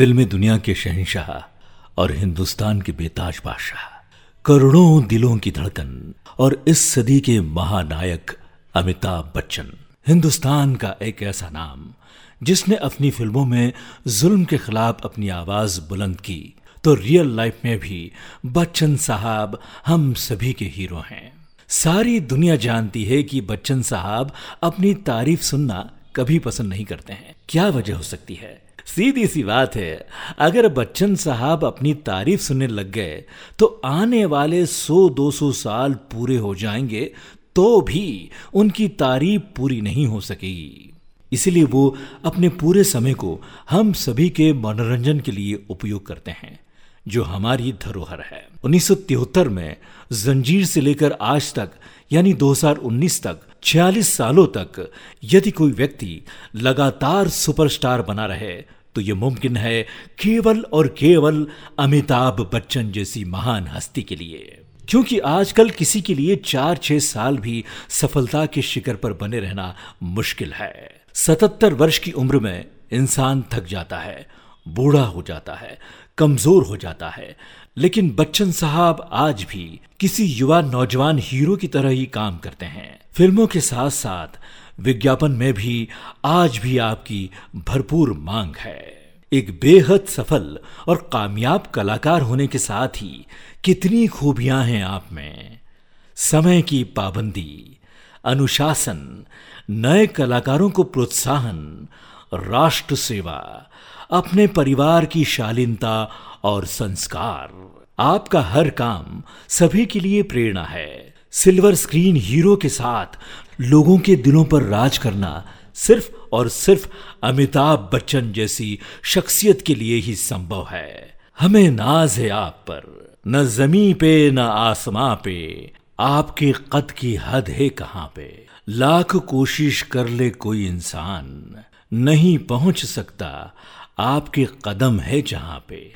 फिल्मी दुनिया के शहनशाह और हिंदुस्तान के बेताज बादशाह। करोड़ों दिलों की धड़कन और इस सदी के महानायक अमिताभ बच्चन। हिंदुस्तान का एक ऐसा नाम, जिसने अपनी फ़िल्मों में जुल्म के खिलाफ अपनी आवाज़ बुलंद की तो रियल लाइफ में भी बच्चन साहब हम सभी के हीरो हैं। सारी दुनिया जानती है कि बच्चन साहब अपनी तारीफ़ सुनना कभी पसंद नहीं करते हैं। क्या वजह हो सकती है? सीधी सी बात है, अगर बच्चन साहब अपनी तारीफ़ सुनने लग गए तो आने वाले सौ दो सौ साल पूरे हो जाएँगे तो भी उनकी तारीफ़ पूरी नहीं हो सकेगी। इसीलिए वो अपने पूरे समय को हम सभी के मनोरंजन के लिए उपयोग करते हैं, जो हमारी धरोहर है। 1973 में जंजीर से लेकर आज तक, यानी 2019 तक 46 सालों तक, यदि कोई व्यक्ति लगातार सुपरस्टार बना रहे तो यह मुमकिन है केवल और केवल अमिताभ बच्चन जैसी महान हस्ती के लिए। क्योंकि आजकल किसी के लिए चार, छह साल भी सफलता के शिखर पर बने रहना मुश्किल है। सतहत्तर वर्ष की उम्र में इंसान थक जाता है, बूढ़ा हो जाता है, कमज़ोर हो जाता है। लेकिन बच्चन साहब आज भी किसी युवा नौजवान हीरो की तरह ही काम करते हैं। फ़िल्मों के साथ साथ विज्ञापन में भी आज भी आपकी भरपूर मांग है। एक बेहद सफल और कामयाब कलाकार होने के साथ ही कितनी खूबियाँ हैं आप में। समय की पाबंदी, अनुशासन, नए कलाकारों को प्रोत्साहन, राष्ट्र सेवा, अपने परिवार की शालीनता और संस्कार। आपका हर काम सभी के लिए प्रेरणा है। सिल्वर स्क्रीन हीरो के साथ लोगों के दिलों पर राज करना सिर्फ़ और सिर्फ़ अमिताभ बच्चन जैसी शख्सियत के लिए ही संभव है। हमें नाज है आप पर। न जमी पे, न आसमां पे। आपके कद की हद है कहाँ पे? लाख कोशिश कर ले कोई इंसान। नहीं पहुँच सकता। आपके कदम है जहाँ पे।